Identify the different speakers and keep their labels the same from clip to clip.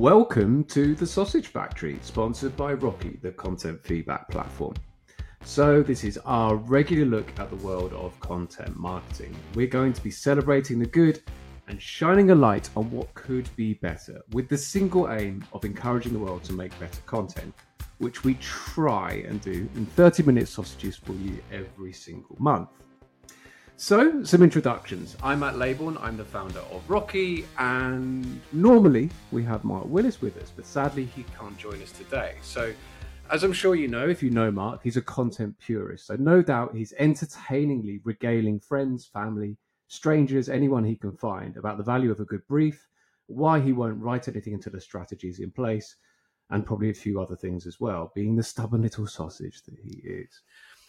Speaker 1: Welcome to the Sausage Factory, sponsored by Rockee, the content feedback platform. So, this is our regular look at the world of content marketing. We're going to be celebrating the good and shining a light on what could be better, with the single aim of encouraging the world to make better content, which we try and do in 30 minute sausages for you every single month. So, some introductions. I'm Matt Laybourne, I'm the founder of Rockee, and normally we have Mark Willis with us, but sadly he can't join us today. So, as I'm sure you know, if you know Mark, he's a content purist. So, no doubt he's entertainingly regaling friends, family, strangers, anyone he can find about the value of a good brief, why he won't write anything until the strategy is in place, and probably a few other things as well, being the stubborn little sausage that he is.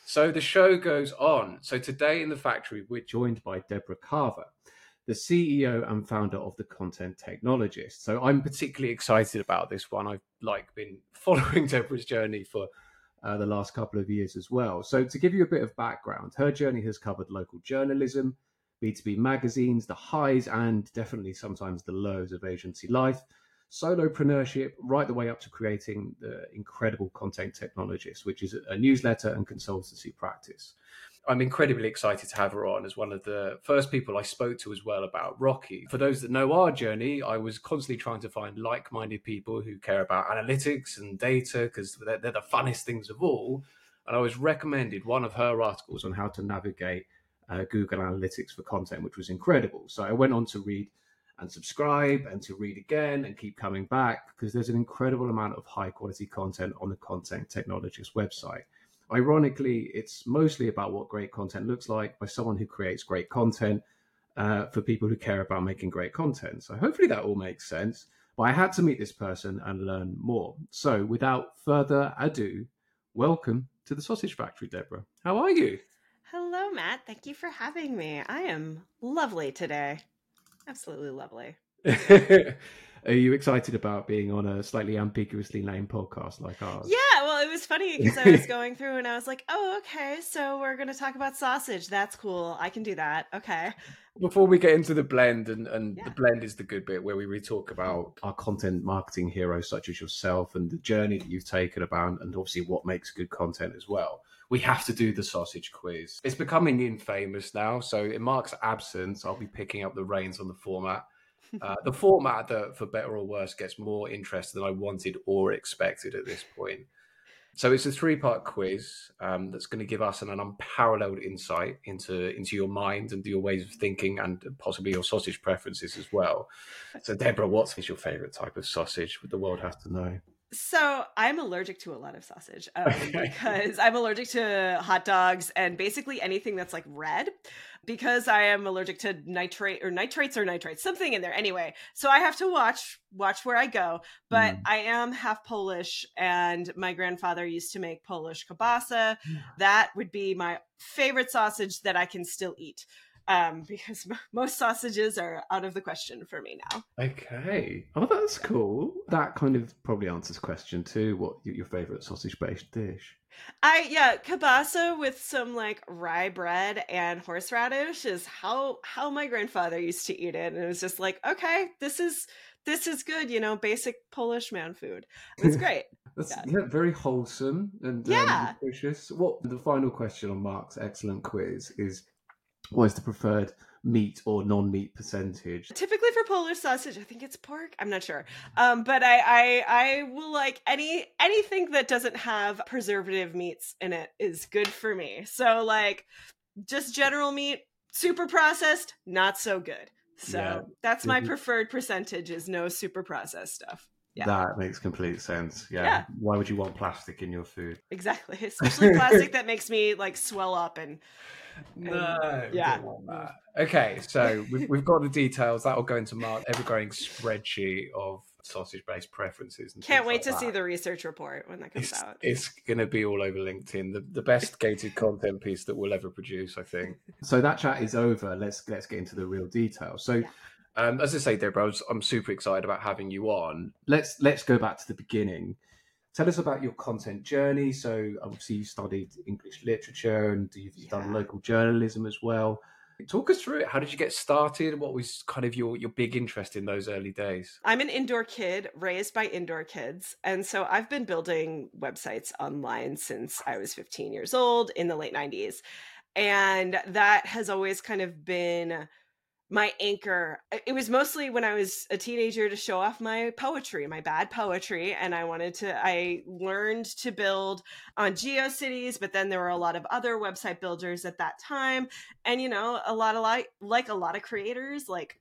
Speaker 1: So the show goes on. So today in the factory, we're joined by Deborah Carver, the CEO and founder of the Content Technologist. So I'm particularly excited about this one. I've like been following Deborah's journey for uh, the last couple of years as well. So to give you a bit of background, her journey has covered local journalism, B2B magazines, the highs and definitely sometimes the lows of agency life solopreneurship right the way up to creating the incredible content technologist, which is a newsletter and consultancy practice. I'm incredibly excited to have her on as one of the first people I spoke to as well about Rockee. For those that know our journey, I was constantly trying to find like minded people who care about analytics and data because they're, they're, the funnest things of all. And I was recommended one of her articles on how to navigate uh, Google Analytics for content, which was incredible. So I went on to read and subscribe and to read again and keep coming back because there's an incredible amount of high quality content on the Content Technologist website. Ironically, it's mostly about what great content looks like by someone who creates great content uh, for people who care about making great content. So hopefully that all makes sense. But I had to meet this person and learn more. So without further ado, welcome to the Sausage Factory, Deborah. How are you?
Speaker 2: Hello, Matt. Thank you for having me. I am lovely today. Absolutely lovely.
Speaker 1: Are you excited about being on a slightly ambiguously named podcast like ours?
Speaker 2: Yeah, well, it was funny because I was going through and I was like, oh, okay, so we're going to talk about sausage. That's cool. I can do that. Okay.
Speaker 1: Before we get into the blend, and, and yeah. the blend is the good bit where we really talk about our content marketing heroes such as yourself and the journey that you've taken about, and obviously what makes good content as well we have to do the sausage quiz. It's becoming infamous now, so in Mark's absence, I'll be picking up the reins on the format. Uh, the format that, for better or worse, gets more interest than I wanted or expected at this point. So it's a three-part quiz um, that's going to give us an, an, unparalleled insight into into your mind and your ways of thinking, and possibly your sausage preferences as well. So, Deborah, what is your favourite type of sausage? Would the world have to know?
Speaker 2: So I'm allergic to a lot of sausage um, because I'm allergic to hot dogs and basically anything that's like red because I am allergic to nitrate or nitrates or nitrates, something in there anyway. So I have to watch watch where I go. But mm. I am half Polish and my grandfather used to make Polish kielbasa. That would be my favorite sausage that I can still eat um, because most sausages are out of the question for me now.
Speaker 1: Okay. Oh, that's cool. That kind of probably answers question too. What your favorite sausage based dish?
Speaker 2: I yeah, kielbasa with some like rye bread and horseradish is how how my grandfather used to eat it, and it was just like, okay, this is this is good, you know, basic Polish man food. It's great.
Speaker 1: That's yeah. yeah. very wholesome and um, nutritious. What the final question on Mark's excellent quiz is what is the preferred meat or non-meat percentage?
Speaker 2: Typically for Polish sausage, I think it's pork. I'm not sure, um, but I, I I will like any anything that doesn't have preservative meats in it is good for me. So like just general meat, super processed, not so good. So yeah. that's my preferred percentage is no super processed stuff.
Speaker 1: Yeah. That makes complete sense. Yeah. yeah. Why would you want plastic in your food?
Speaker 2: Exactly. Especially plastic that makes me like swell up and
Speaker 1: no, yeah. Okay, so we've, we've got the details. That'll go into Mark ever-growing spreadsheet of sausage-based preferences.
Speaker 2: Can't wait
Speaker 1: like
Speaker 2: to
Speaker 1: that.
Speaker 2: see the research report when that comes
Speaker 1: it's,
Speaker 2: out.
Speaker 1: It's going to be all over LinkedIn. The, the best gated content piece that we'll ever produce, I think. So that chat is over. Let's let's get into the real details. So. Yeah. Um, as I say, Deborah, I'm super excited about having you on. Let's let's go back to the beginning. Tell us about your content journey. So, obviously, you studied English literature and you've, yeah. done local journalism as well. Talk us through it. How did you get started? What was kind of your, your big interest in those early days?
Speaker 2: I'm an indoor kid raised by indoor kids. And so I've been building websites online since I was 15 years old in the late 90s. And that has always kind of been my anchor. It was mostly when I was a teenager to show off my poetry, my bad poetry. And I wanted to, I learned to build on GeoCities, but then there were a lot of other website builders at that time. And, you know, a lot of like, like a lot of creators, like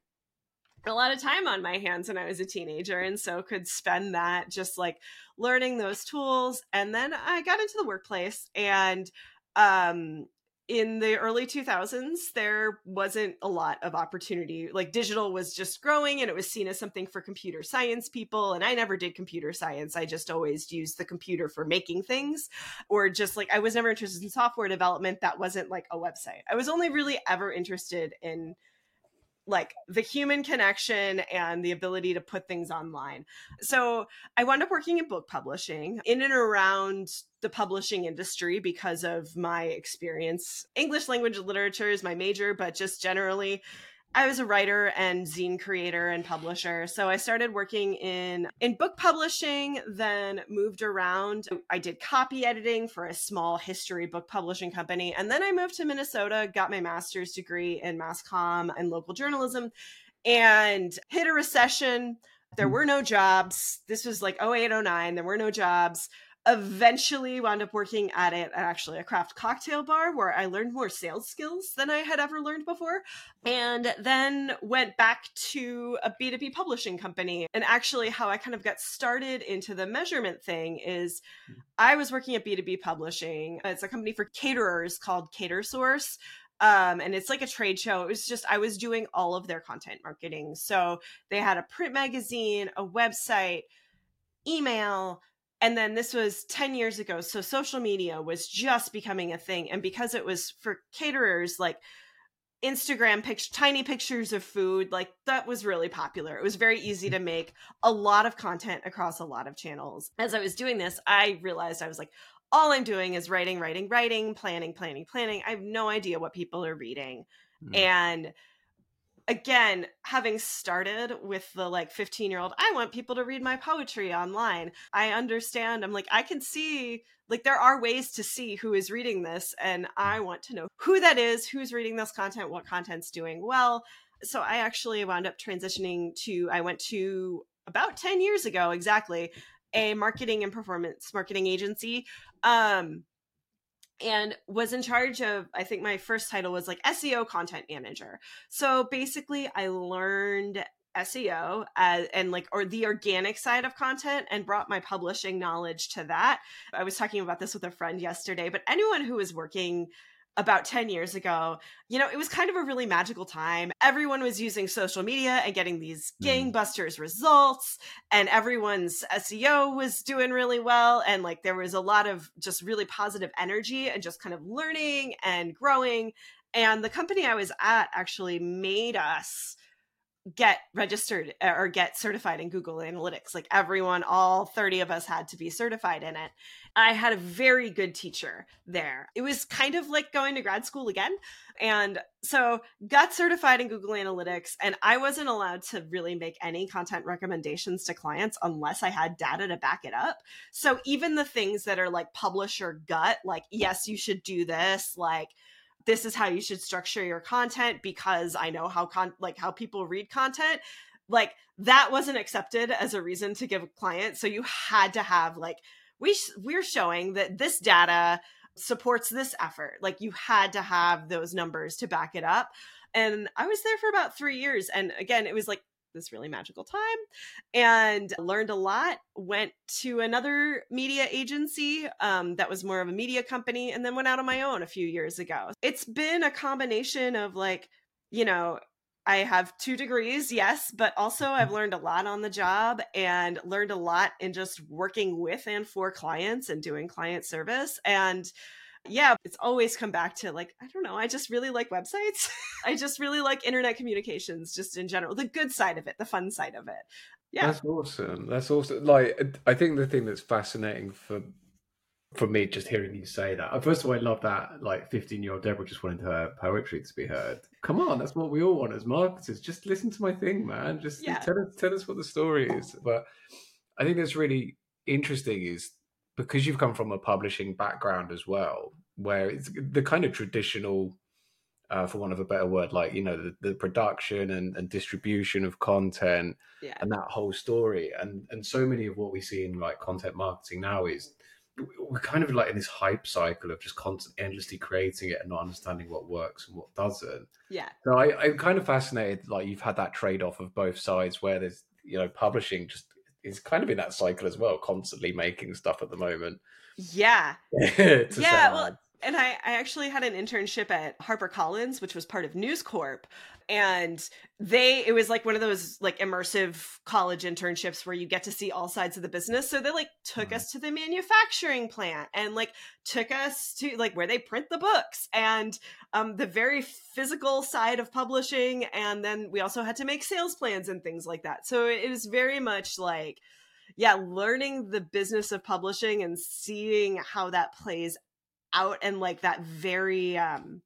Speaker 2: a lot of time on my hands when I was a teenager. And so could spend that just like learning those tools. And then I got into the workplace and, um in the early 2000s there wasn't a lot of opportunity like digital was just growing and it was seen as something for computer science people and i never did computer science i just always used the computer for making things or just like i was never interested in software development that wasn't like a website. I was only really ever interested in like the human connection and the ability to put things online. So I wound up working in book publishing in and around the publishing industry because of my experience. English language literature is my major, but just generally I was a writer and zine creator and publisher. So I started working in in book publishing, then moved around. I did copy editing for a small history book publishing company, and then I moved to Minnesota, got my master's degree in mass comm and local journalism, and hit a recession. There hmm. were no jobs. This was like 08, 09. There were no jobs eventually wound up working at it actually a craft cocktail bar where I learned more sales skills than I had ever learned before. And then went back to a B2B publishing company. And actually, how I kind of got started into the measurement thing is I was working at B2B publishing. It's a company for caterers called CaterSource. Um, and it's like a trade show. It was just, I was doing all of their content marketing. So they had a print magazine, a website, email, and then this was 10 years ago so social media was just becoming a thing and because it was for caterers like instagram pictures tiny pictures of food like that was really popular. It was very easy to make a lot of content across a lot of channels. As i was doing this i realized i was like all i'm doing is writing writing writing planning planning planning. I have no idea what people are reading. Mm. and again, having started with the like 15 year old, I want people to read my poetry online. I understand. I'm like, I can see, like, there are ways to see who is reading this, and I want to know who that is, who's reading this content, what content's doing well. So I actually wound up transitioning to, I went to about 10 years ago exactly, a marketing and performance marketing agency. Um, and was in charge of i think my first title was like seo content manager. So basically i learned seo as, uh, and like or the organic side of content and brought my publishing knowledge to that. I was talking about this with a friend yesterday but anyone who is working about 10 years ago, you know, it was kind of a really magical time. Everyone was using social media and getting these mm. gangbusters results, and everyone's SEO was doing really well. And like there was a lot of just really positive energy and just kind of learning and growing. And the company I was at actually made us get registered uh, or get certified in Google Analytics. Like everyone, all 30 of us had to be certified in it. I had a very good teacher there. It was kind of like going to grad school again. And so got certified in Google Analytics and I wasn't allowed to really make any content recommendations to clients unless I had data to back it up. So even the things that are like publisher gut, like yes, you should do this, like this is how you should structure your content because I know how con like how people read content like that wasn't accepted as a reason to give a client so you had to have like we sh- we're showing that this data supports this effort like you had to have those numbers to back it up and i was there for about 3 years and again it was like this really magical time and learned a lot. Went to another media agency um, that was more of a media company, and then went out on my own a few years ago. It's been a combination of like, you know, I have two degrees, yes, but also I've mm-hmm. learned a lot on the job and learned a lot in just working with and for clients and doing client service. And yeah, it's always come back to like, I don't know, I just really like websites. I just really like internet communications, just in general, the good side of it, the fun side of it. Yeah.
Speaker 1: That's awesome. That's awesome. Like, I think the thing that's fascinating for from me just hearing you say that. First of all, I love that like 15 year old Deborah just wanted her poetry to be heard. Come on, that's what we all want as marketers. Just listen to my thing, man. Just yeah. tell us tell us what the story is. But I think that's really interesting is because you've come from a publishing background as well, where it's the kind of traditional uh, for want of a better word, like you know the, the production and, and, distribution of content
Speaker 2: yeah.
Speaker 1: and that whole story, and and so many of what we see in like content marketing now is we're kind of like in this hype cycle of just constantly endlessly creating it and not understanding what works and what doesn't.
Speaker 2: Yeah.
Speaker 1: So I, I'm kind of fascinated. Like you've had that trade off of both sides, where there's you know publishing just is kind of in that cycle as well, constantly making stuff at the moment.
Speaker 2: Yeah. yeah. Well, and I, I actually had an internship at HarperCollins, which was part of News Corp. And they, it was like one of those like immersive college internships where you get to see all sides of the business. So they like took mm-hmm. us to the manufacturing plant and like took us to like where they print the books and um, the very physical side of publishing. And then we also had to make sales plans and things like that. So it was very much like, yeah, learning the business of publishing and seeing how that plays out and like that very um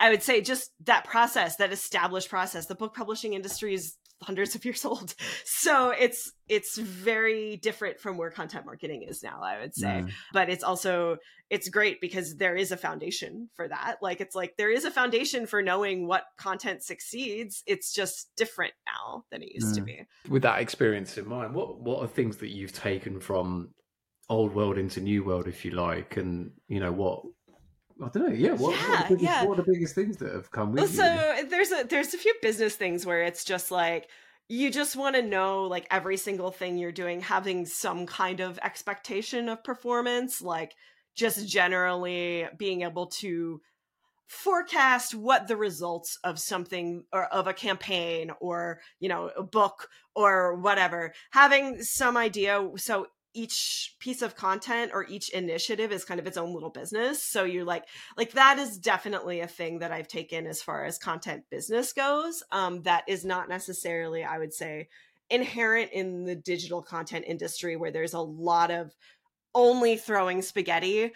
Speaker 2: I would say just that process, that established process. The book publishing industry is hundreds of years old. So it's it's very different from where content marketing is now, I would say. Mm. But it's also it's great because there is a foundation for that. Like it's like there is a foundation for knowing what content succeeds. It's just different now than it used mm. to be.
Speaker 1: With that experience in mind, what what are things that you've taken from old world into new world, if you like, and you know what I don't know. Yeah, what, yeah, what, are, biggest, yeah. what are the biggest things that have come with
Speaker 2: well, So there's a there's a few business things where it's just like you just want to know like every single thing you're doing having some kind of expectation of performance, like just generally being able to forecast what the results of something or of a campaign or you know a book or whatever having some idea so each piece of content or each initiative is kind of its own little business. So you're like like that is definitely a thing that i've taken as far as content business goes. Um that is not necessarily i would say inherent in the digital content industry where there's a lot of only throwing spaghetti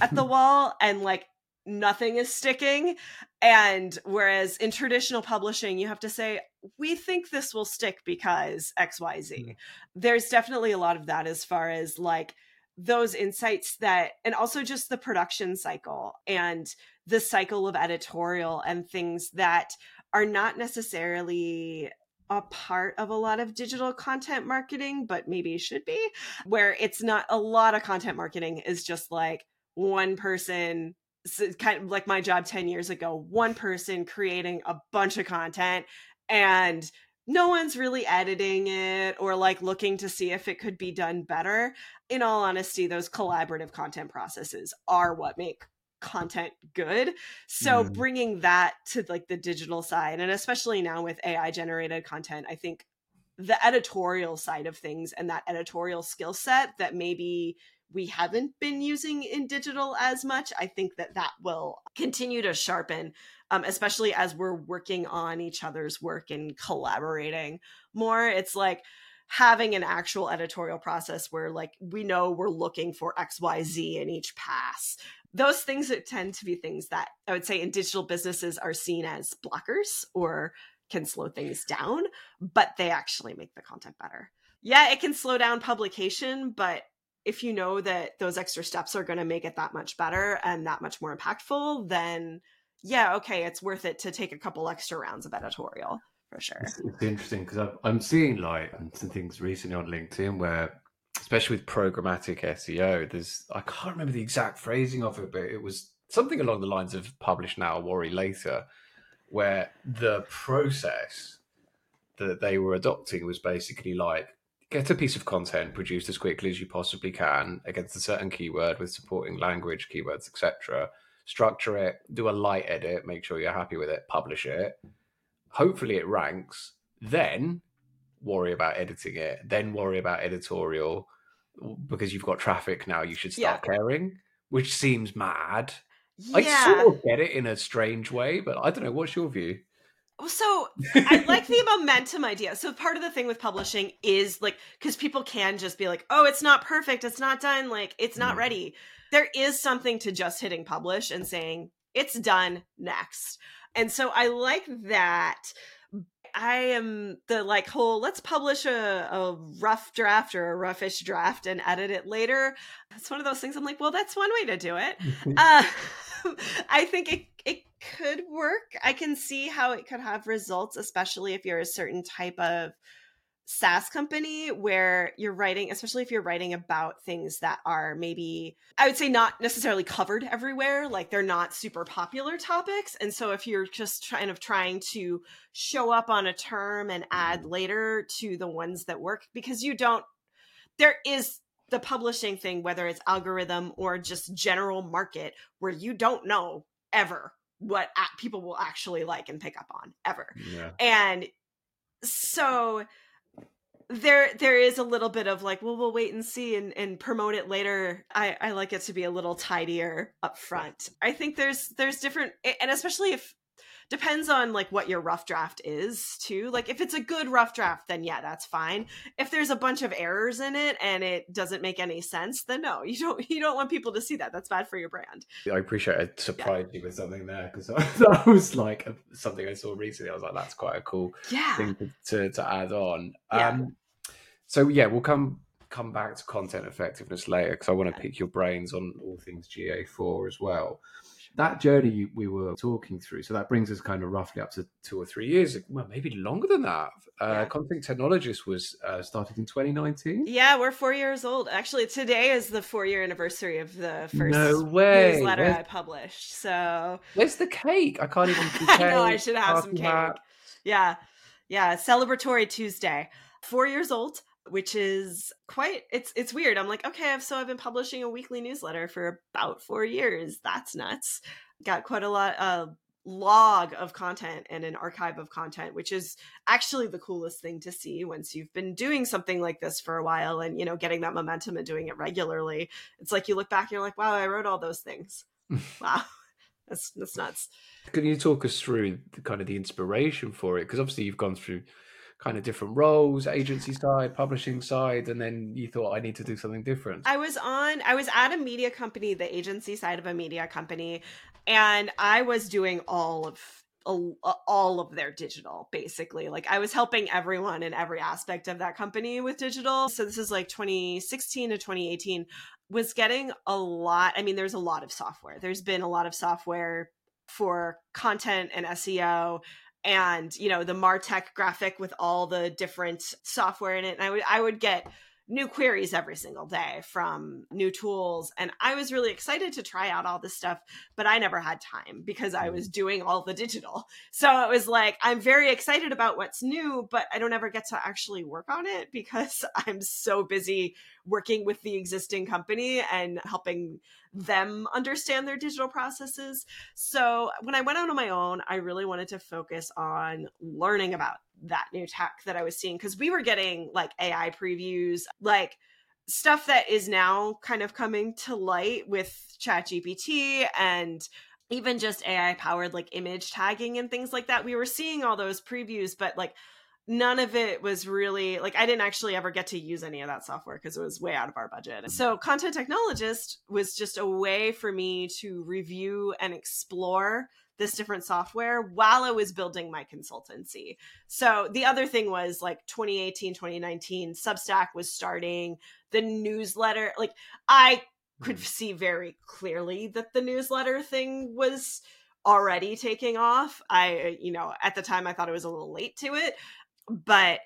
Speaker 2: at the wall and like nothing is sticking. And whereas in traditional publishing, you have to say, we think this will stick because XYZ. Mm-hmm. There's definitely a lot of that as far as like those insights that, and also just the production cycle and the cycle of editorial and things that are not necessarily a part of a lot of digital content marketing, but maybe should be, where it's not a lot of content marketing is just like one person so kind of like my job 10 years ago one person creating a bunch of content and no one's really editing it or like looking to see if it could be done better in all honesty those collaborative content processes are what make content good so mm. bringing that to like the digital side and especially now with ai generated content i think the editorial side of things and that editorial skill set that maybe we haven't been using in digital as much. I think that that will continue to sharpen, um, especially as we're working on each other's work and collaborating more. It's like having an actual editorial process where, like, we know we're looking for XYZ in each pass. Those things that tend to be things that I would say in digital businesses are seen as blockers or can slow things down, but they actually make the content better. Yeah, it can slow down publication, but if you know that those extra steps are going to make it that much better and that much more impactful, then yeah, okay, it's worth it to take a couple extra rounds of editorial for sure.
Speaker 1: It's, it's interesting because I'm seeing like some things recently on LinkedIn where, especially with programmatic SEO, there's I can't remember the exact phrasing of it, but it was something along the lines of publish now, worry later, where the process that they were adopting was basically like get a piece of content produced as quickly as you possibly can against a certain keyword with supporting language, keywords, etc. Structure it, do a light edit, make sure you're happy with it, publish it. Hopefully, it ranks. Then worry about editing it. Then worry about editorial because you've got traffic now. You should start yeah. caring, which seems mad. Yeah. I sort of get it in a strange way, but I don't know. What's your view?
Speaker 2: So I like the momentum idea. So part of the thing with publishing is like because people can just be like, "Oh, it's not perfect. It's not done. Like it's not mm. ready." There is something to just hitting publish and saying it's done next. And so I like that. I am the like whole let's publish a, a rough draft or a roughish draft and edit it later. It's one of those things I'm like, well, that's one way to do it. uh, I think it it could work. I can see how it could have results, especially if you're a certain type of SaaS company where you're writing, especially if you're writing about things that are maybe, I would say, not necessarily covered everywhere. Like they're not super popular topics. And so if you're just kind of trying to show up on a term and add later to the ones that work, because you don't, there is the publishing thing, whether it's algorithm or just general market, where you don't know ever what people will actually like and pick up on ever. Yeah. And so there there is a little bit of like well we'll wait and see and, and promote it later. I i like it to be a little tidier up front. I think there's there's different and especially if depends on like what your rough draft is too. Like if it's a good rough draft then yeah that's fine. If there's a bunch of errors in it and it doesn't make any sense then no you don't you don't want people to see that. That's bad for your brand.
Speaker 1: I appreciate it. Surprised yeah. you with something there because that was like something i saw recently i was like that's quite a cool
Speaker 2: yeah.
Speaker 1: thing to, to, to add on. Yeah. um so yeah, we'll come come back to content effectiveness later because I want to pick your brains on all things GA4 as well. That journey we were talking through, so that brings us kind of roughly up to two or three years, well, maybe longer than that. Uh. Content Technologist was uh, started in 2019.
Speaker 2: Yeah, we're four years old. Actually, today is the four year anniversary of the first
Speaker 1: no way.
Speaker 2: newsletter where's, I published. So
Speaker 1: where's the cake? I can't even.
Speaker 2: I know I should have some cake. That. Yeah, yeah, celebratory Tuesday. Four years old which is quite it's it's weird. I'm like, okay, so I've been publishing a weekly newsletter for about 4 years. That's nuts. Got quite a lot of uh, log of content and an archive of content which is actually the coolest thing to see once you've been doing something like this for a while and you know getting that momentum and doing it regularly it's like you look back and you're like wow i wrote all those things wow that's that's nuts
Speaker 1: can you talk us through the, kind of the inspiration for it because obviously you've gone through kind of different roles, agency side, publishing side, and then you thought I need to do something different?
Speaker 2: I was on I was at a media company, the agency side of a media company, and I was doing all of all of their digital basically. Like i was helping everyone in every aspect of that company with digital. So this is like 2016 to 2018 was getting a lot i mean there's a lot of software. There's been a lot of software for content and seo and you know the martech graphic with all the different software in it and i would i would get new queries every single day from new tools and i was really excited to try out all this stuff but i never had time because i was mm. doing all the digital so it was like i'm very excited about what's new but i don't ever get to actually work on it because i'm so busy working with the existing company and helping them understand their digital processes. So when I went out on my own, I really wanted to focus on learning about that new tech that I was seeing because we were getting like AI previews, like stuff that is now kind of coming to light with ChatGPT and even just AI powered like image tagging and things like that. We were seeing all those previews, but like none of it was really like I didn't actually ever get to use any of that software because it was way out of our budget. Mm. So content technologist was just a way for me to review and explore this different software while I was building my consultancy. So the other thing was like 2018, 2019, Substack was starting the newsletter. Like I could mm-hmm. see very clearly that the newsletter thing was already taking off. I, you know, at the time I thought it was a little late to it, but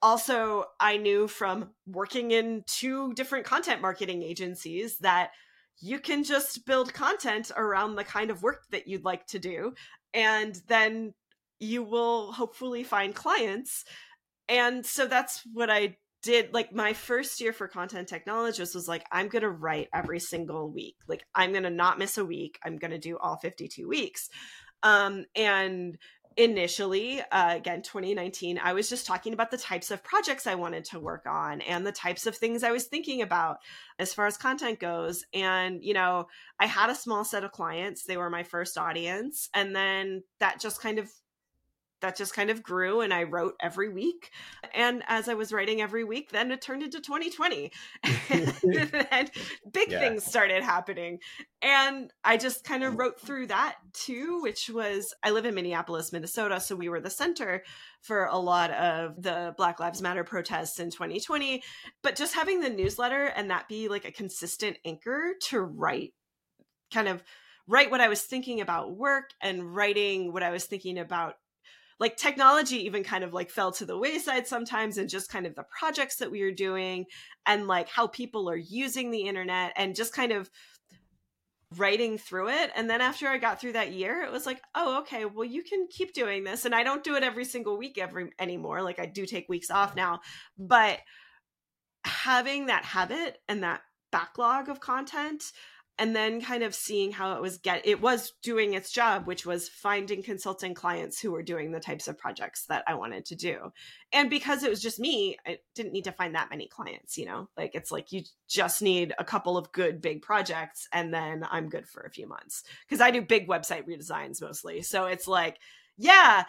Speaker 2: also I knew from working in two different content marketing agencies that you can just build content around the kind of work that you'd like to do and then you will hopefully find clients. And so that's what i did like my first year for content technologist was like i'm going to write every single week. Like i'm going to not miss a week. I'm going to do all 52 weeks. Um and initially uh, again 2019 i was just talking about the types of projects i wanted to work on and the types of things i was thinking about as far as content goes. And you know i had a small set of clients. They were my first audience. And then that just kind of that just kind of grew and I wrote every week. And as I was writing every week, then it turned into 2020. and big yeah. things started happening. And I just kind of mm. wrote through that too, which was I live in Minneapolis, Minnesota. So we were the center for a lot of the Black Lives Matter protests in 2020. But just having the newsletter and that be like a consistent anchor to write kind of write what I was thinking about work and writing what I was thinking about like technology even kind of like fell to the wayside sometimes and just kind of the projects that we were doing and like how people are using the internet and just kind of writing through it. And then after i got through that year it was like oh okay well you can keep doing this. And i don't do it every single week every anymore. Like i do take weeks off now. But having that habit and that backlog of content and then kind of seeing how it was get it was doing its job which was finding consulting clients who were doing the types of projects that i wanted to do. And because it was just me i didn't need to find that many clients you know? Like it's like you just need a couple of good big projects and then i'm good for a few months. Because i do big website redesigns mostly. So it's like yeah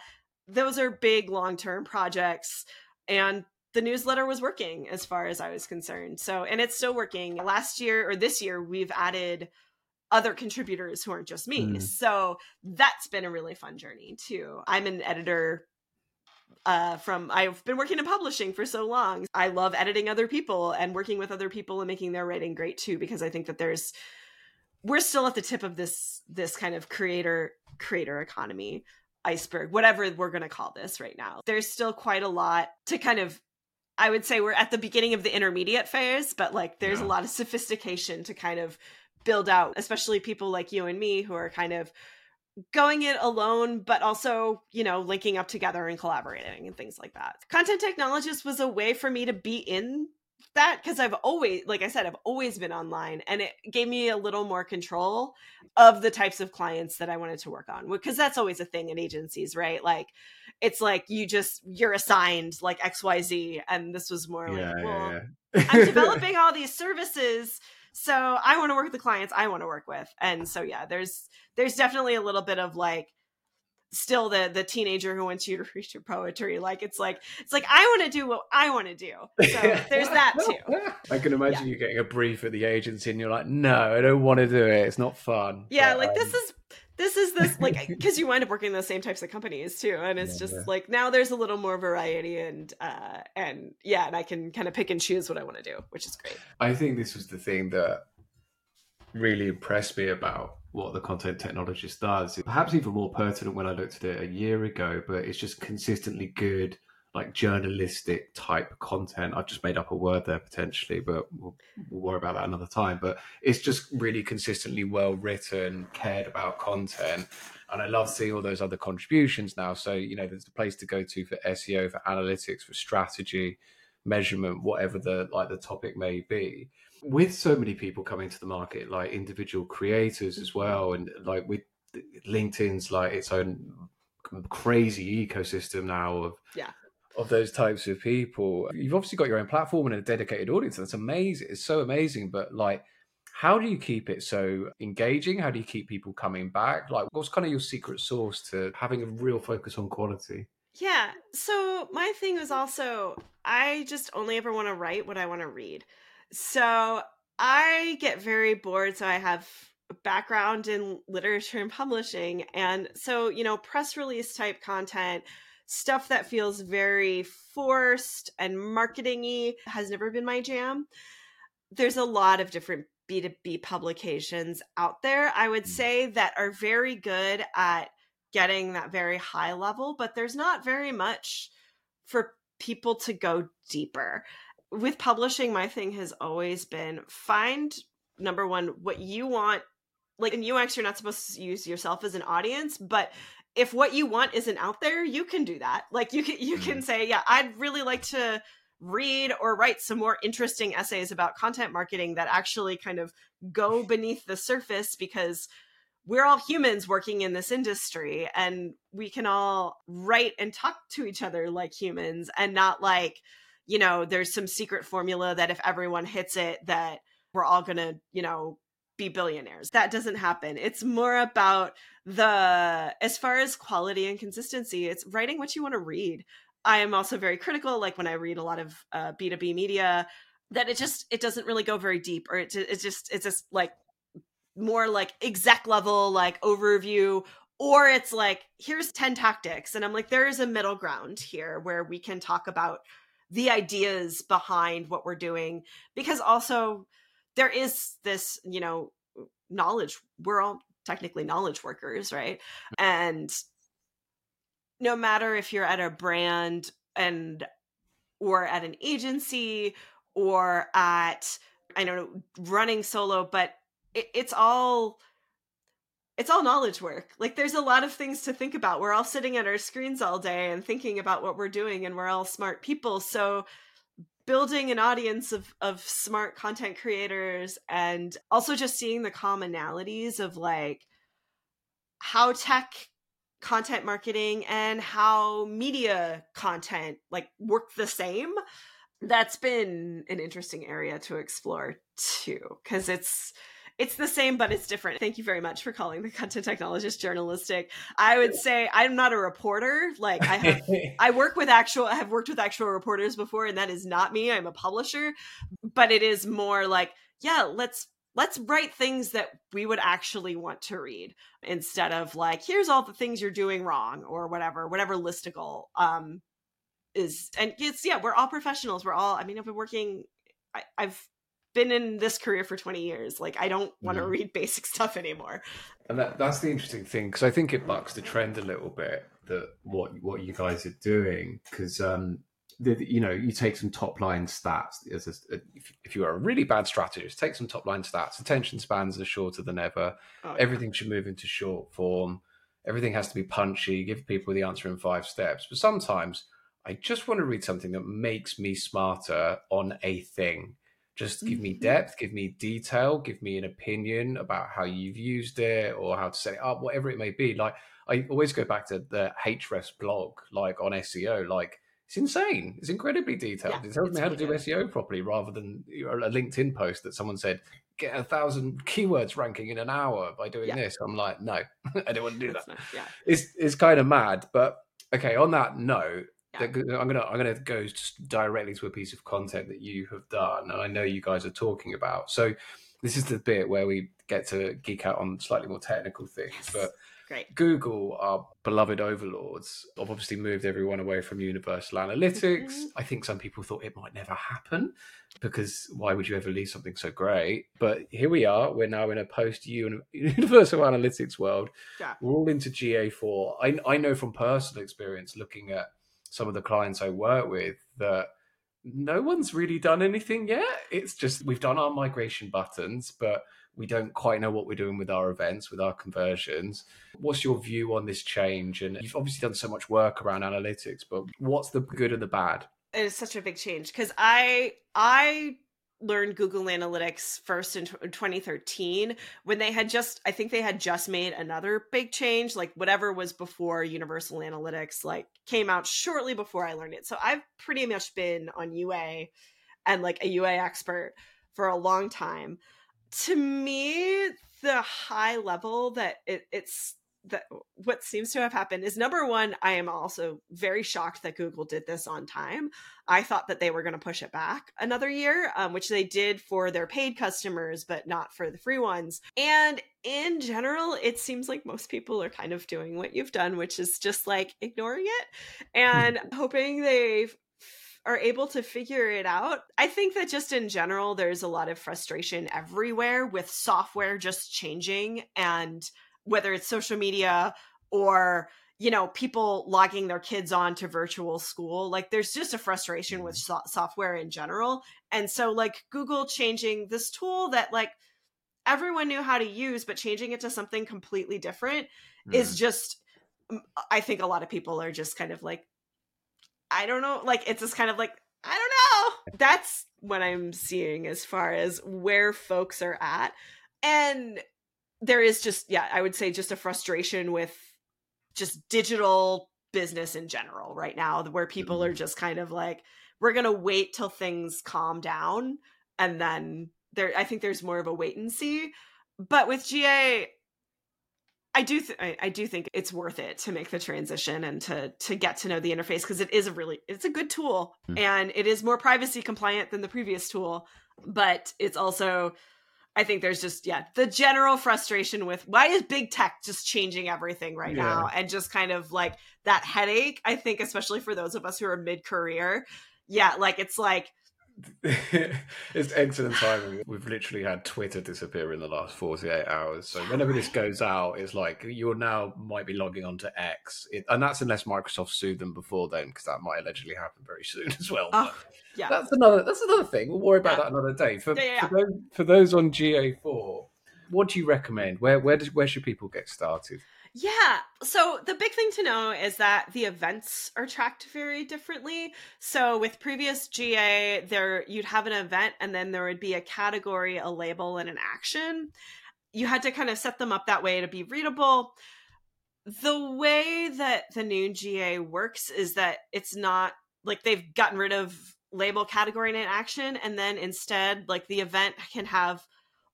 Speaker 2: those are big long-term projects and the newsletter was working as far as I was concerned. So, and it's still working. Last year or this year, we've added other contributors who aren't just me. Mm. So that's been a really fun journey too. I'm an editor uh, from I've been working in publishing for so long. I love editing other people and working with other people and making their writing great too because I think that there's we're still at the tip of this this kind of creator creator economy iceberg whatever we're going to call this right now. There's still quite a lot to kind of I would say we're at the beginning of the intermediate phase, but like there's yeah. a lot of sophistication to kind of build out, especially people like you and me who are kind of going it alone, but also, you know, linking up together and collaborating and things like that. Content technologist was a way for me to be in that because I've always, like I said, I've always been online and it gave me a little more control of the types of clients that I wanted to work on because that's always a thing in agencies, right? Like it's like you just, you're assigned like XYZ. And this was more yeah, like, well, yeah, yeah. I'm developing all these services. So I want to work with the clients I want to work with. And so, yeah, there's, there's definitely a little bit of like, still the the teenager who wants you to read your poetry like it's like it's like i want to do what i want to do. So there's that too.
Speaker 1: I can imagine yeah. you getting a brief at the agency and you're like no i don't want to do it. It's not fun.
Speaker 2: Yeah but, like um... this is this is this like because you wind up working in the same types of companies too and it's yeah, just yeah. like now there's a little more variety and uh and yeah and i can kind of pick and choose what i want to do which is great.
Speaker 1: I think this was the thing that really impressed me about what the content technologist does. Perhaps even more pertinent when I looked at it a year ago, but it's just consistently good, like journalistic type content. I've just made up a word there potentially, but we'll, we'll worry about that another time. But it's just really consistently well written, cared about content. And I love seeing all those other contributions now. So, you know, there's a place to go to for SEO, for analytics, for strategy, measurement, whatever the like the topic may be with so many people coming to the market, like individual creators as mm-hmm. well, and like with LinkedIn's like its own crazy ecosystem now of
Speaker 2: yeah
Speaker 1: of those types of people. You've obviously got your own platform and a dedicated audience. That's amazing. It's so amazing. But like, how do you keep it so engaging? How do you keep people coming back? Like, what's kind of your secret sauce to having a real focus on quality?
Speaker 2: Yeah. So my thing was also I just only ever want to write what I want to read. So I get very bored. So I have a background in literature and publishing. And so, you know, press release type content, stuff that feels very forced and marketingy has never been my jam. There's a lot of different B2B publications out there, I would mm. say, that are very good at getting that very high level, but there's not very much for people to go deeper with publishing, my thing has always been find number one what you want. Like in UX, you're not supposed to use yourself as an audience, but if what you want isn't out there, you can do that. Like you can you can mm-hmm. say, yeah, I'd really like to read or write some more interesting essays about content marketing that actually kind of go beneath the surface because we're all humans working in this industry and we can all write and talk to each other like humans and not like you know, there's some secret formula that if everyone hits it, that we're all going to, you know, be billionaires. That doesn't happen. It's more about the as far as quality and consistency, it's writing what you want to read. I am also very critical like when I read a lot of uh, B2B media that it just it doesn't really go very deep or it it's just it's just like more like exec level like overview or it's like here's 10 tactics and i'm like there is a middle ground here where we can talk about the ideas behind what we're doing because also there is this you know knowledge we're all technically knowledge workers right? Mm. And no matter if you're at a brand and or at an agency or at i don't know running solo but it, it's all it's all knowledge work. Like there's a lot of things to think about. We're all sitting at our screens all day and thinking about what we're doing and we're all smart people. So building an audience of of smart content creators and also just seeing the commonalities of like how tech content marketing and how media content like work the same that's been an interesting area to explore too because it's it's the same but it's different. Thank you very much for calling the content technologist journalistic. I would say i'm not a reporter. Like i have i work with actual i have worked with actual reporters before and that is not me. I'm a publisher. But it is more like yeah let's let's write things that we would actually want to read instead of like here's all the things you're doing wrong or whatever whatever listicle um is and it's yeah we're all professionals. We're all i mean i've been working I, i've been in this career for 20 years. Like I don't want to mm. read basic stuff anymore.
Speaker 1: And that, that's the interesting thing because I think it bucks the trend a little bit that what what you guys are doing because um the, you know you take some top line stats as a, if, if you are a really bad strategist take some top line stats attention spans are shorter than ever oh, everything yeah. should move into short form everything has to be punchy give people the answer in five steps but sometimes i just want to read something that makes me smarter on a thing just give me mm-hmm. depth, give me detail, give me an opinion about how you've used it or how to set it up, whatever it may be. Like I always go back to the Ahrefs blog, like on SEO, like it's insane. It's incredibly detailed. Yeah, it tells me how to do SEO properly rather than a LinkedIn post that someone said, get a thousand keywords ranking in an hour by doing yeah. this. I'm like, no, I don't want to do that. Yeah. It's it's kind of mad. But okay, on that note, I'm gonna I'm gonna go directly to a piece of content that you have done, and I know you guys are talking about. So this is the bit where we get to geek out on slightly more technical things, yes. but.
Speaker 2: Great.
Speaker 1: Google, our beloved overlords, have obviously moved everyone away from Universal Analytics. Mm-hmm. I think some people thought it might never happen because why would you ever leave something so great? But here we are. We're now in a post Universal Analytics world. Yeah. We're all into GA4. I, I know from personal experience looking at some of the clients I work with that no one's really done anything yet. It's just we've done our migration buttons, but we don't quite know what we're doing with our events, with our conversions. What's your view on this change? And you've obviously done so much work around analytics, but what's the good and the bad?
Speaker 2: It is such a big change because I I learned Google Analytics first in 2013 when they had just I think they had just made another big change like whatever was before Universal Analytics like came out shortly before I learned it. So I've pretty much been on UA and like a UA expert for a long time. To me the high level that it, it's that what seems to have happened is number one i am also very shocked that google did this on time. I thought that they were going to push it back another year um, which they did for their paid customers but not for the free ones. And in general it seems like most people are kind of doing what you've done which is just like ignoring it and hoping they are able to figure it out. I think that just in general, there's a lot of frustration everywhere with software just changing and whether it's social media or you know people logging their kids on to virtual school like there's just a frustration with mm-hmm. so- software in general and so like google changing this tool that like everyone knew how to use but changing it to something completely different mm. is just i think a lot of people are just kind of like i don't know like it's just kind of like i don't know that's what i'm seeing as far as where folks are at and there is just yeah i would say just a frustration with just digital business in general right now where people are mm-hmm. just kind of like we're going to wait till things calm down and then there i think there's more of a wait and see but with GA, I do th- I, I, do think it's worth it to make the transition and to to get to know the interface because it is a really it's a good tool mm. and it is more privacy compliant than the previous tool, but it's also I think there's just yeah the general frustration with why is big tech just changing everything right yeah. now and just kind of like that headache. I think especially for those of us who are mid career, yeah, like it's like
Speaker 1: it's excellent timing. We've literally had Twitter disappear in the last 48 hours. So whenever this goes out, it's like you're now might be logging on to X. It, and that's unless Microsoft sued them before then, because that might allegedly happen very soon as well. Oh, yeah. That's another that's another thing. We'll worry about yeah. that another day. For, yeah, yeah, for, those, for those on GA4, what do you recommend? Where where does where should people get started?
Speaker 2: Yeah. So the big thing to know is that the events are tracked very differently. So with previous GA, there you'd have an event and then there would be a category, a label, and an action. You had to kind of set them up that way to be readable. The way that the new GA works is that it's not like they've gotten rid of label, category, and action, and then instead, like the event can have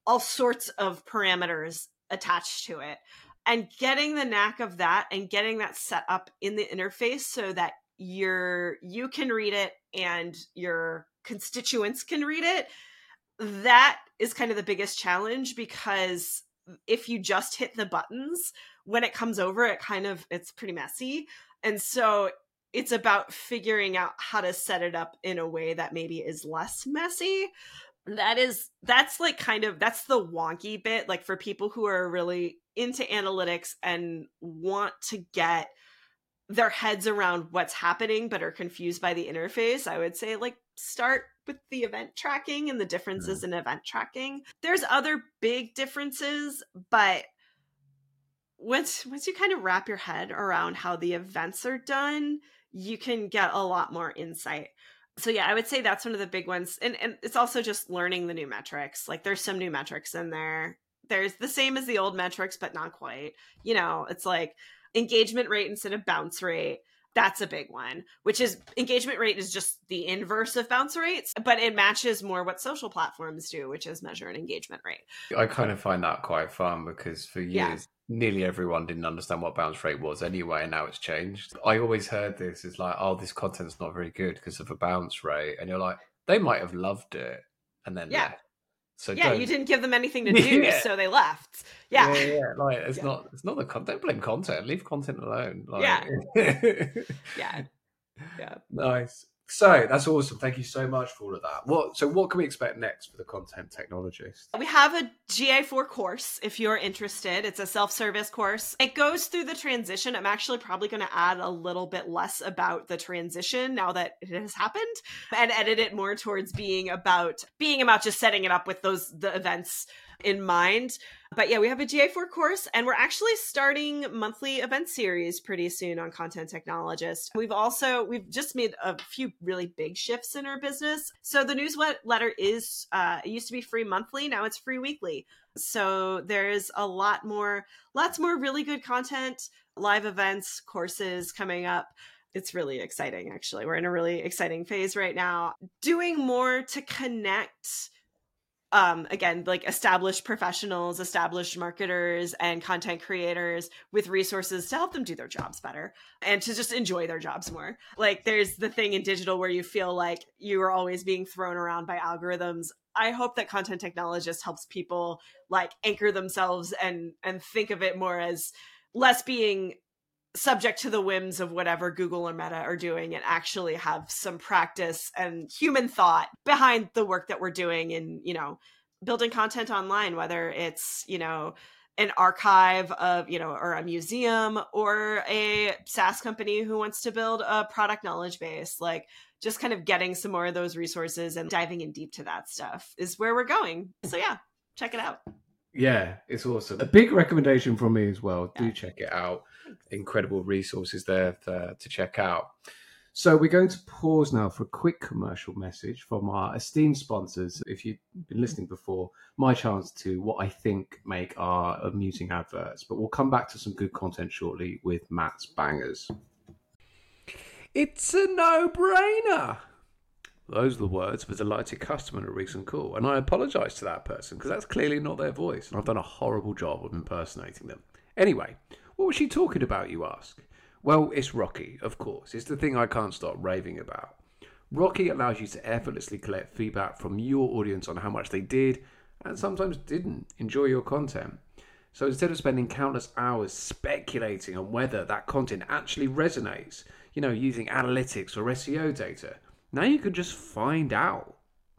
Speaker 2: all sorts of parameters attached to it and getting the knack of that and getting that set up in the interface so that your you can read it and your constituents can read it that is kind of the biggest challenge because if you just hit the buttons when it comes over it kind of it's pretty messy. And so it's about figuring out how to set it up in a way that maybe is less messy. That is that's like kind of that's the wonky bit like for people who are really into analytics and want to get their heads around what's happening but are confused by the interface i would say like start with the event tracking and the differences mm. in event tracking there's other big differences but once once you kind of wrap your head around how the events are done you can get a lot more insight so yeah, I would say that's one of the big ones. And and it's also just learning the new metrics. Like there's some new metrics in there. There's the same as the old metrics, but not quite. You know, it's like engagement rate instead of bounce rate. That's a big one, which is engagement rate is just the inverse of bounce rates, but it matches more what social platforms do, which is measure an engagement rate.
Speaker 1: I kind of find that quite fun because for years yeah nearly everyone didn't understand what bounce rate was anyway, and now it's changed. I always heard this is like, oh, this content's not very good because of a bounce rate, and you're like, they might have loved it, and then yeah. Left.
Speaker 2: So yeah, don't... you didn't give them anything to do, yeah. so they left. Yeah,
Speaker 1: yeah, yeah. like it's yeah. not, it's not the content. Don't blame content. Leave content alone. Like...
Speaker 2: Yeah, yeah, yeah.
Speaker 1: Nice. So that's awesome. Thank you so much for all of that. What so what can we expect next for the content technologist?
Speaker 2: We have a GA4 course if you're interested. It's a self-service course. It goes through the transition. I'm actually probably going to add a little bit less about the transition now that it has happened and edit it more towards being about being about just setting it up with those the events in mind. But yeah, we have a GA4 course and we're actually starting monthly event series pretty soon on Content Technologist. We've also we've just made a few really big shifts in our business. So the newsletter is uh it used to be free monthly, now it's free weekly. So there's a lot more lots more really good content, live events, courses coming up it's really exciting actually we're in a really exciting phase right now doing more to connect um, again, like established professionals, established marketers, and content creators with resources to help them do their jobs better and to just enjoy their jobs more. Like, there's the thing in digital where you feel like you are always being thrown around by algorithms. I hope that content technologist helps people like anchor themselves and and think of it more as less being subject to the whims of whatever Google or Meta are doing and actually have some practice and human thought behind the work that we're doing in, you know, building content online, whether it's, you know, an archive of, you know, or a museum or a SaaS company who wants to build a product knowledge base. Like just kind of getting some more of those resources and diving in deep to that stuff is where we're going. So yeah, check it out.
Speaker 1: Yeah, it's awesome. A big recommendation from me as well. Yeah. Do check it out. Incredible resources there to, to check out. So we're going to pause now for a quick commercial message from our esteemed sponsors. If you've been listening before, my chance to what I think make our amusing adverts. But we'll come back to some good content shortly with Matt's bangers. It's a no-brainer. Those are the words of a delighted customer in a recent call, and I apologise to that person because that's clearly not their voice, and I've done a horrible job of impersonating them. Anyway, what was she talking about, you ask? Well, it's Rockee, of course. It's the thing I can't stop raving about. Rockee allows you to effortlessly collect feedback from your audience on how much they did and sometimes didn't enjoy your content. So instead of spending countless hours speculating on whether that content actually resonates, you know, using analytics or SEO data, now you can just find out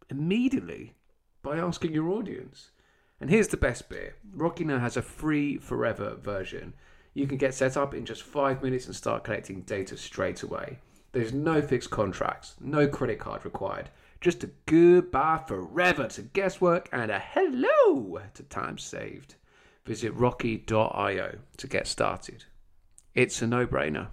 Speaker 1: immediately by asking your audience. And here's the best bit Rockee now has a free forever version. You can get set up in just five minutes and start collecting data straight away. There's no fixed contracts, no credit card required. Just a goodbye forever to guesswork and a hello to time saved. Visit rockee.io to get started. It's a no brainer.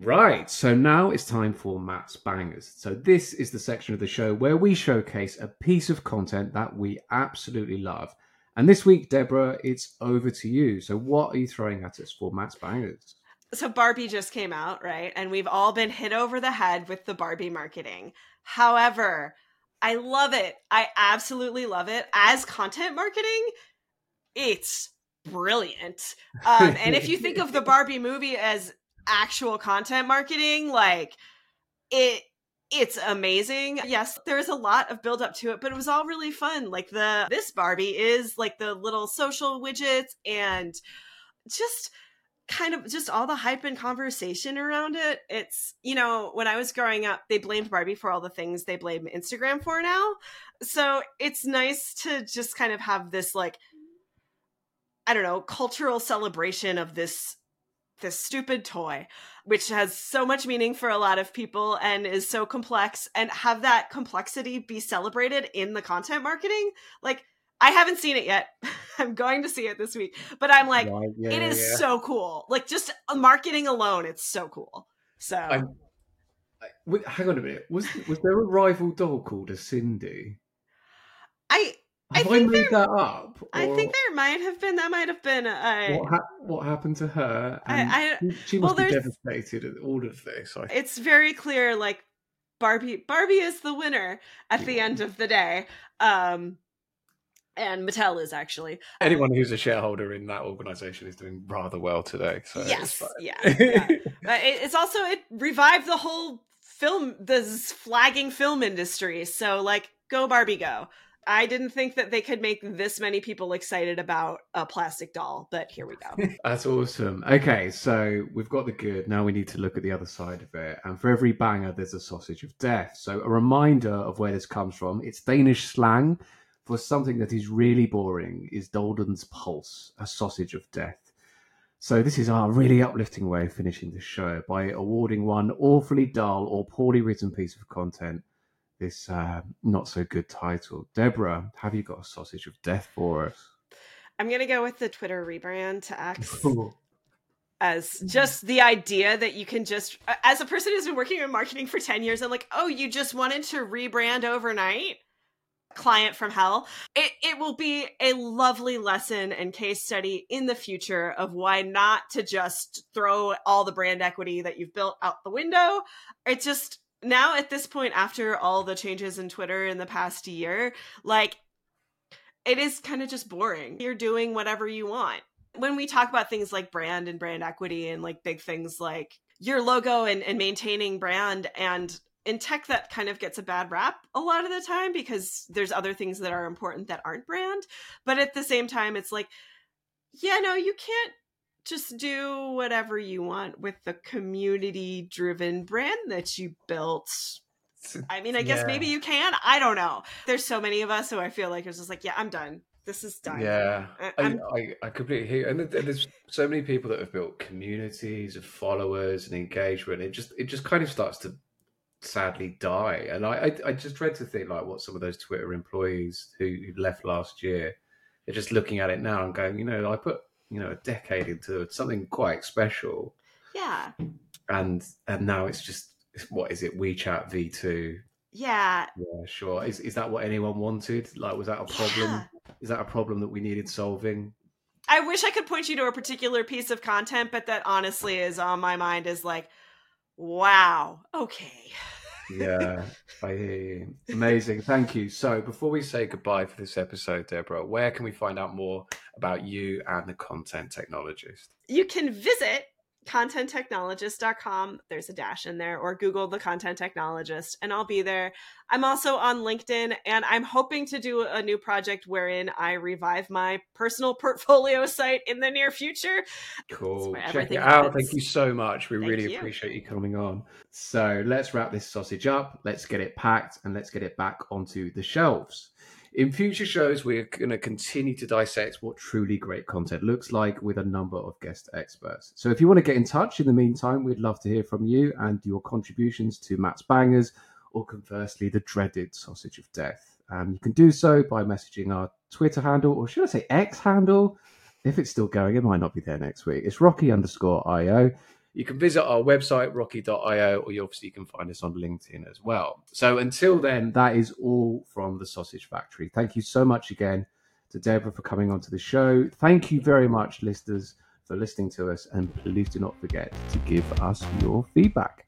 Speaker 1: Right, so now it's time for Matt's Bangers. So, this is the section of the show where we showcase a piece of content that we absolutely love. And this week, Deborah, it's over to you. So, what are you throwing at us for Matt's Bangers?
Speaker 2: So, Barbie just came out, right? And we've all been hit over the head with the Barbie marketing. However, I love it. I absolutely love it. As content marketing, it's brilliant. Um, and if you think of the Barbie movie as actual content marketing like it it's amazing. Yes, there's a lot of build up to it, but it was all really fun. Like the this Barbie is like the little social widgets and just kind of just all the hype and conversation around it. It's, you know, when I was growing up, they blamed Barbie for all the things they blame Instagram for now. So it's nice to just kind of have this like I don't know, cultural celebration of this this stupid toy, which has so much meaning for a lot of people and is so complex, and have that complexity be celebrated in the content marketing. Like, I haven't seen it yet. I'm going to see it this week, but I'm like, yeah, yeah, it is yeah. so cool. Like, just uh, marketing alone, it's so cool. So, I,
Speaker 1: I, wait, hang on a minute. Was was there a rival doll called a Cindy?
Speaker 2: I
Speaker 1: have I, I made that up?
Speaker 2: Or... I think there might have been. That might have been. A...
Speaker 1: What, ha- what happened to her? I, I, she must well, be devastated at all of this.
Speaker 2: I... It's very clear, like Barbie. Barbie is the winner at the end of the day. Um, and Mattel is actually.
Speaker 1: Anyone who's a shareholder in that organization is doing rather well today. So
Speaker 2: yes, yeah, yeah. but it, it's also it revived the whole film, this flagging film industry. So like, go Barbie, go. I didn't think that they could make this many people excited about a plastic doll, but here we go.
Speaker 1: That's awesome. Okay, so we've got the good. Now we need to look at the other side of it. And for every banger, there's a sausage of death. So a reminder of where this comes from. It's Danish slang for something that is really boring is Dolden's Pulse, a sausage of death. So this is our really uplifting way of finishing the show by awarding one awfully dull or poorly written piece of content this uh, not so good title. Deborah, have you got a sausage of death for us?
Speaker 2: I'm gonna go with the Twitter rebrand to X. as just the idea that you can just as a person who's been working in marketing for 10 years i'm like oh you just wanted to rebrand overnight client from hell it, it will be a lovely lesson and case study in the future of why not to just throw all the brand equity that you've built out the window it just now at this point after all the changes in twitter in the past year like it is kind of just boring. You're doing whatever you want. When we talk about things like brand and brand equity and like big things like your logo and, and maintaining brand and in tech that kind of gets a bad rap a lot of the time because there's other things that are important that aren't brand. But at the same time it's like yeah no you can't just do whatever you want with the community driven brand that you built. I mean, I guess yeah. maybe you can. I don't know. There's so many of us who I feel like it's just like, yeah, I'm done. This is done.
Speaker 1: Yeah, I, I, I, completely hear. And there's so many people that have built communities of followers and engagement. It just it just kind of starts to sadly die. And I I, I just dread to think like what some of those Twitter employees who, who left last year They're just looking at it now and going, you know, I put you know a decade into something quite special.
Speaker 2: Yeah.
Speaker 1: And and now it's just what is it? WeChat V two.
Speaker 2: Yeah.
Speaker 1: Yeah, sure. Is is that what anyone wanted? Like, was that a problem? Yeah. Is that a problem that we needed solving?
Speaker 2: I wish I could point you to a particular piece of content, but that honestly is on my mind is like, wow, okay.
Speaker 1: Yeah, I hear you. Amazing. Thank you. So, before we say goodbye for this episode, Deborah, where can we find out more about you and the content technologist?
Speaker 2: You can visit contenttechnologist.com. There's a dash in there, or Google the content technologist, and I'll be there. I'm also on LinkedIn, and I'm hoping to do a new project wherein I revive my personal portfolio site in the near future.
Speaker 1: Cool. Check it out. Thank you so much. We Thank really you. appreciate you coming on. So let's wrap this sausage up. Let's get it packed and let's get it back onto the shelves. In future shows, we're going to continue to dissect what truly great content looks like with a number of guest experts. So if you want to get in touch in the meantime, we'd love to hear from you and your contributions to Matt's Bangers, or conversely, the dreaded Sausage of Death. Um, you can do so by messaging our Twitter handle, or should I say X handle? If it's still going, it might not be there next week. It's Rockee underscore IO you can visit our website, rockee.io, or you obviously can find us on LinkedIn as well. So until then, that is all from the Sausage Factory. Thank you so much again to Deborah for coming onto the show. Thank you very much, listeners, for listening to us. And please do not forget to give us your feedback.